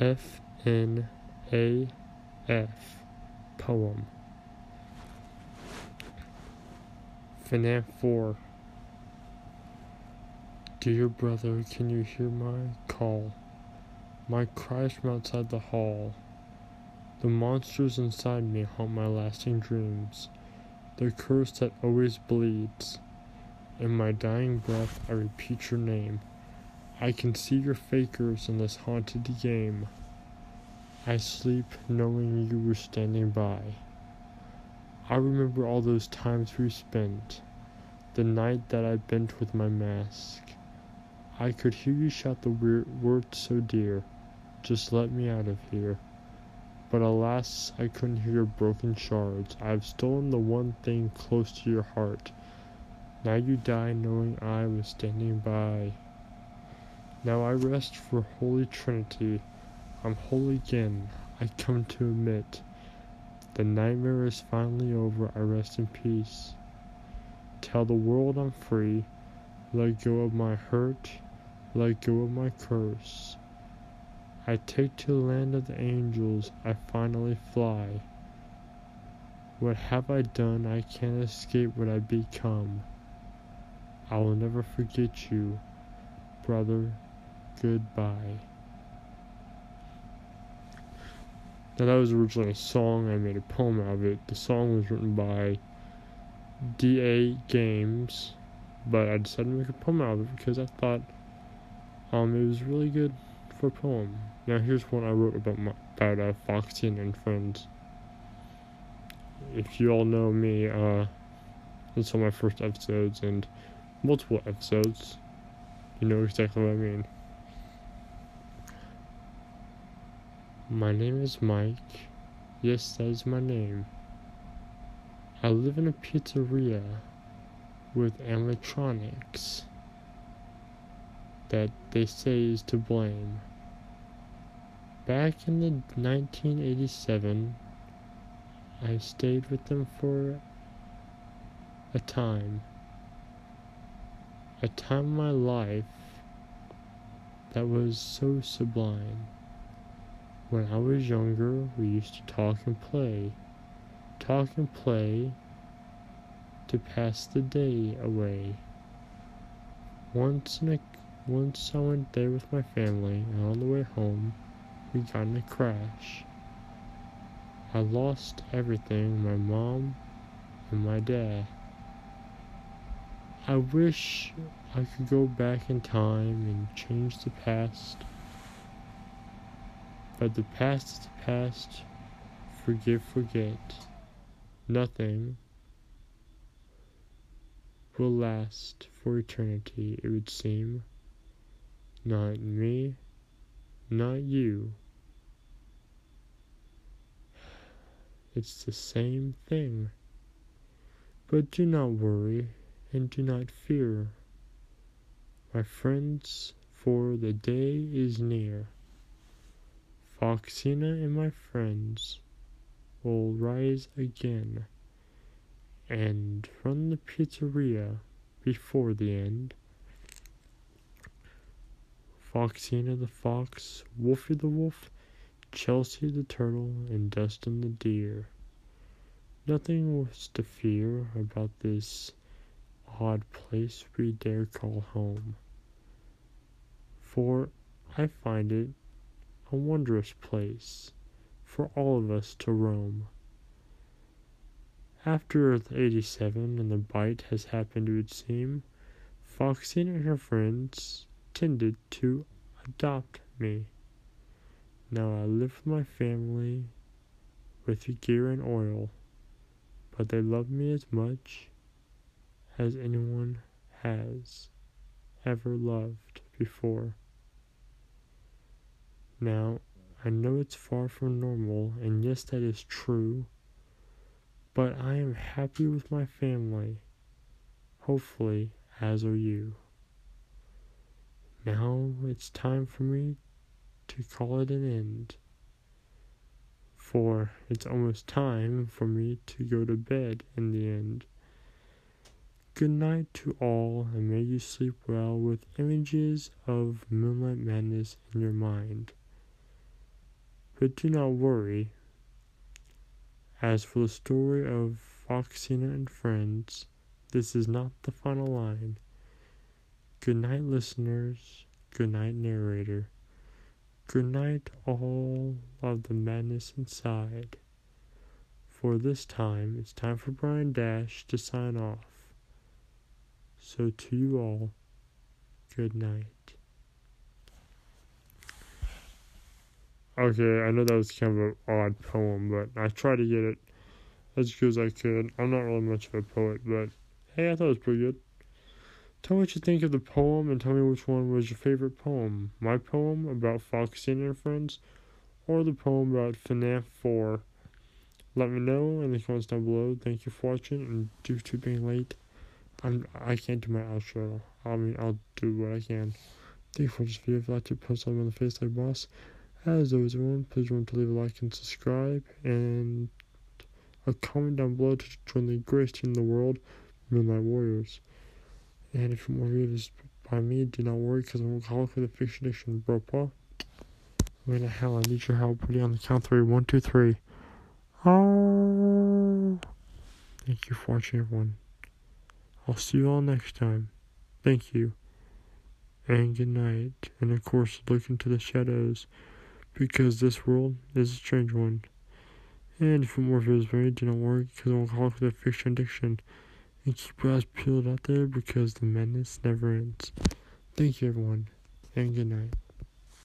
F N A F poem. FNAF 4 Dear brother, can you hear my call? My cries from outside the hall. The monsters inside me haunt my lasting dreams. The curse that always bleeds. In my dying breath, I repeat your name. I can see your fakers in this haunted game. I sleep knowing you were standing by. I remember all those times we spent, the night that I bent with my mask. I could hear you shout the words so dear, just let me out of here. But alas, I couldn't hear your broken shards. I have stolen the one thing close to your heart. Now you die knowing I was standing by. Now I rest for Holy Trinity. I'm whole again, I come to admit. The nightmare is finally over, I rest in peace. Tell the world I'm free. Let go of my hurt, let go of my curse. I take to the land of the angels, I finally fly. What have I done? I can't escape what I become. I will never forget you, brother. Goodbye. Now that was originally a song. I made a poem out of it. The song was written by DA Games, but I decided to make a poem out of it because I thought um it was really good for a poem. Now here's one I wrote about my, about uh, Foxena and friends. If you all know me, uh, it's on my first episodes and multiple episodes. You know exactly what I mean. My name is Mike. Yes, that is my name. I live in a pizzeria with electronics that they say is to blame. Back in the 1987, I stayed with them for a time. A time in my life that was so sublime. When I was younger, we used to talk and play. Talk and play to pass the day away. Once in a once I went there with my family, and on the way home, we got in a crash. I lost everything my mom and my dad. I wish I could go back in time and change the past but the past is the past. Forgive, forget. Nothing will last for eternity, it would seem. Not me, not you. It's the same thing. But do not worry and do not fear, my friends, for the day is near. Foxena and my friends will rise again, and from the pizzeria before the end. Foxena the fox, Wolfie the wolf, Chelsea the turtle, and Dustin the deer. Nothing was to fear about this odd place we dare call home, for I find it a wondrous place for all of us to roam. After Earth 87 and the bite has happened, it would seem, Foxena and her friends tended to adopt me. Now I live with my family with gear and oil, but they love me as much as anyone has ever loved before. Now, I know it's far from normal, and yes, that is true, but I am happy with my family. Hopefully, as are you. Now it's time for me to call it an end. For it's almost time for me to go to bed in the end. Good night to all, and may you sleep well with images of Moonlight Madness in your mind. But do not worry. As for the story of Foxena and friends, this is not the final line. Good night, listeners. Good night, narrator. Good night, all of the madness inside. For this time, it's time for Brian Dash to sign off. So, to you all, good night. Okay, I know that was kind of an odd poem, but I tried to get it as good as I could. I'm not really much of a poet, but hey, I thought it was pretty good. Tell me what you think of the poem and tell me which one was your favorite poem. My poem about Foxy and friends, or the poem about FNAF 4. Let me know in the comments down below. Thank you for watching, and due to being late, I'm I can't do my outro. I mean, I'll do what I can. Thank you for this video. If you'd like to post on the face like boss. As always, everyone, please remember to leave a like and subscribe, and a comment down below to join the greatest team in the world, Moonlight Warriors. And if you want more videos by me, do not worry, because I'm calling for the fiction edition, bro. Wait the hell, I need your help. Ready on the count three. One, two, three. Oh. Thank you for watching, everyone. I'll see you all next time. Thank you. And good night. And of course, look into the shadows because this world is a strange one. And if me, do not work, because I'll call for the fiction addiction. And keep your eyes peeled out there because the madness never ends. Thank you, everyone, and good night.